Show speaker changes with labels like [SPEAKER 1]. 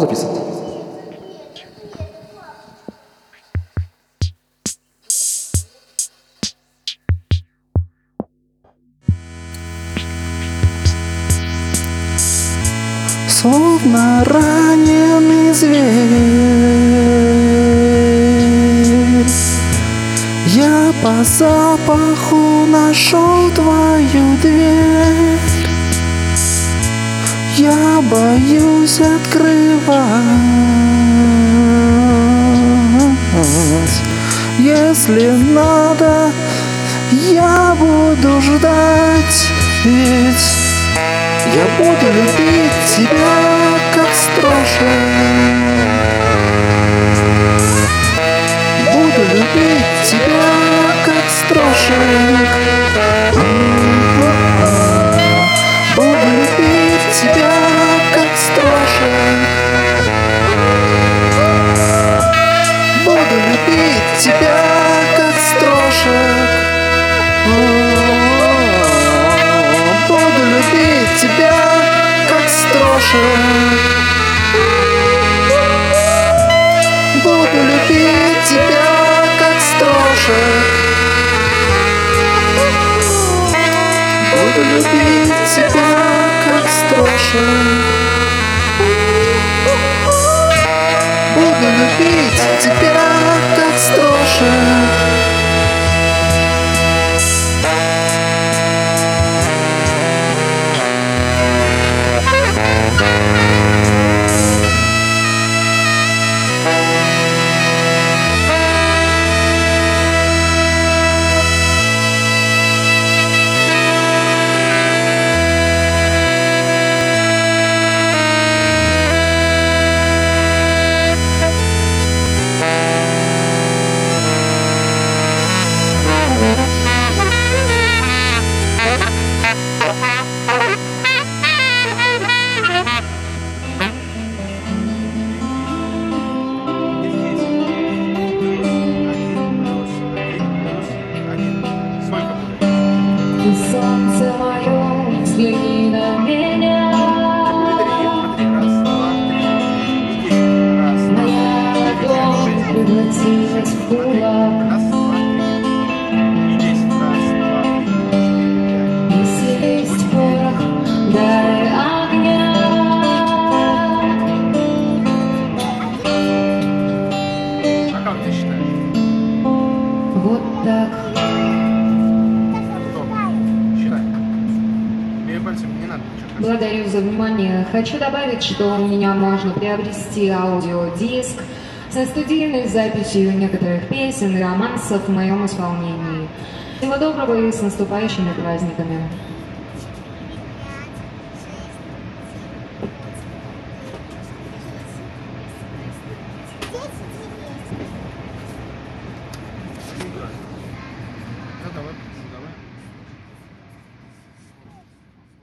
[SPEAKER 1] записывать. Словно раненый зверь Я по запаху нашел твою дверь боюсь открывать. Если надо, я буду ждать Ведь я буду любить тебя, как строже строжек Буду любить тебя, как строжек Буду любить тебя, как строжек Буду любить тебя,
[SPEAKER 2] Ты солнце мое, взгляни на меня. Моя ладонь превратилась в кулак. Если есть порох, дай огня.
[SPEAKER 3] А как ты считаешь?
[SPEAKER 2] Вот так. Благодарю за внимание. Хочу добавить, что у меня можно приобрести аудиодиск со студийной записью некоторых песен и романсов в моем исполнении. Всего доброго и с наступающими праздниками.
[SPEAKER 3] Ну давай.